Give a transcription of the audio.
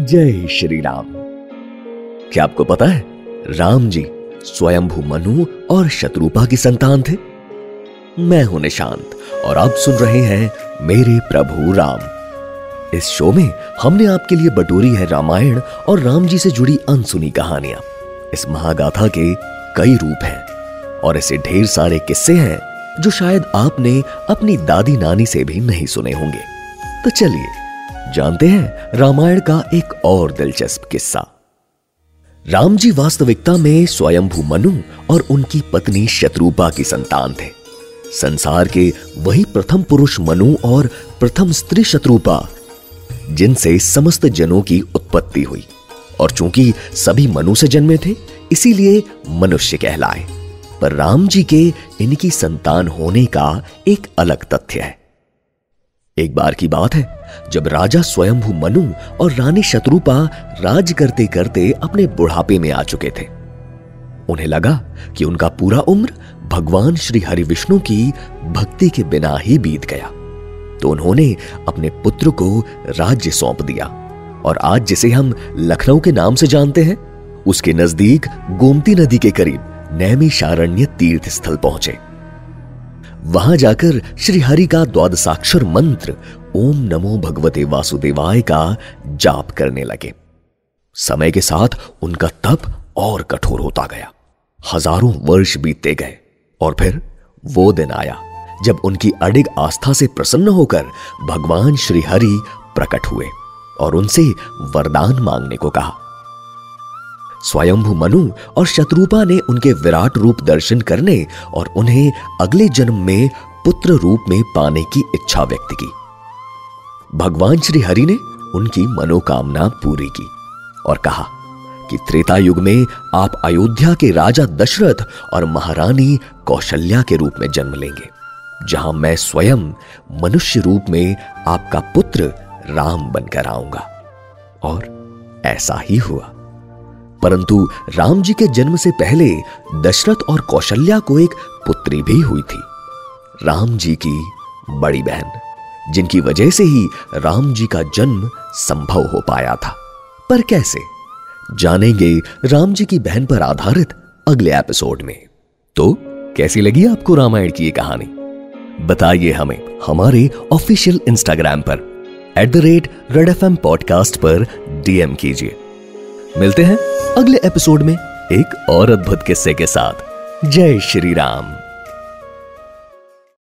जय श्री राम क्या आपको पता है, राम जी स्वयंभू मनु और शत्रुपा की संतान थे? मैं हूँ निशांत, और आप सुन रहे हैं मेरे प्रभु राम। इस शो में हमने आपके लिए बटोरी है रामायण और राम जी से जुड़ी अनसुनी कहानियाँ। इस महागाथा के कई रूप हैं, और ऐसे ढेर सारे किस्से हैं जो शायद आपने अपनी दादी नानी से भी नहीं सुने होंगे। तो चलिए जानते हैं, रामायण का एक और दिलचस्प किस्सा। राम जी वास्तविकता में स्वयंभू मनु और उनकी पत्नी शत्रुपा की संतान थे। संसार के वही प्रथम पुरुष मनु और प्रथम स्त्री शत्रुपा, जिनसे समस्त जनों की उत्पत्ति हुई। और चूँकि सभी मनु से जन्मे थे, इसीलिए मनुष्य कहलाए। पर राम जी के इनकी संतान होने का एक अलग तथ्य है। एक बार की बात है जब राजा स्वयंभू मनु और रानी शत्रुपा राज करते करते अपने बुढ़ापे में आ चुके थे। उन्हें लगा कि उनका पूरा उम्र भगवान श्री हरि विष्णु की भक्ति के बिना ही बीत गया। तो उन्होंने अपने पुत्र को राज्य सौंप दिया। और आज जिसे हम लखनऊ के नाम से जानते हैं, उसके नज़दीक गोमती नदी के करीब नैमिषारण्य तीर्थ स्थल पहुँचे। वहाँ जाकर श्री हरि का द्वादशाक्षर मंत्र ओम नमो भगवते वासुदेवाय का जाप करने लगे। समय के साथ उनका तप और कठोर होता गया। हज़ारों वर्ष बीतते गए और फिर वो दिन आया जब उनकी अडिग आस्था से प्रसन्न होकर भगवान श्री हरि प्रकट हुए और उनसे वरदान मांगने को कहा। स्वयंभु मनु और शत्रुपा ने उनके विराट रूप दर्शन करने और उन्हें अगले जन्म में पुत्र रूप में पाने की इच्छा व्यक्त की। भगवान श्री हरि ने उनकी मनोकामना पूरी की और कहा कि त्रेता युग में आप अयोध्या के राजा दशरथ और महारानी कौशल्या के रूप में जन्म लेंगे, जहाँ मैं स्वयं मनुष्य रूप में आपका पुत्र राम बनकर आऊँगा। और ऐसा ही हुआ। परंतु राम जी के जन्म से पहले दशरथ और कौशल्या को एक पुत्री भी हुई थी, राम जी की बड़ी बहन। जिनकी वजह से ही राम जी का जन्म संभव हो पाया था। पर कैसे? जानेंगे राम जी की बहन पर आधारित अगले एपिसोड में। तो कैसी लगी आपको रामायण की ये कहानी? बताइए हमें हमारे ऑफिशियल इंस्टाग्राम पर at the rate red F M podcast पर डीएम कीजिए। मिलते हैं अगले एपिसोड में एक और अद्भुत किस्से के साथ। जय श्री राम।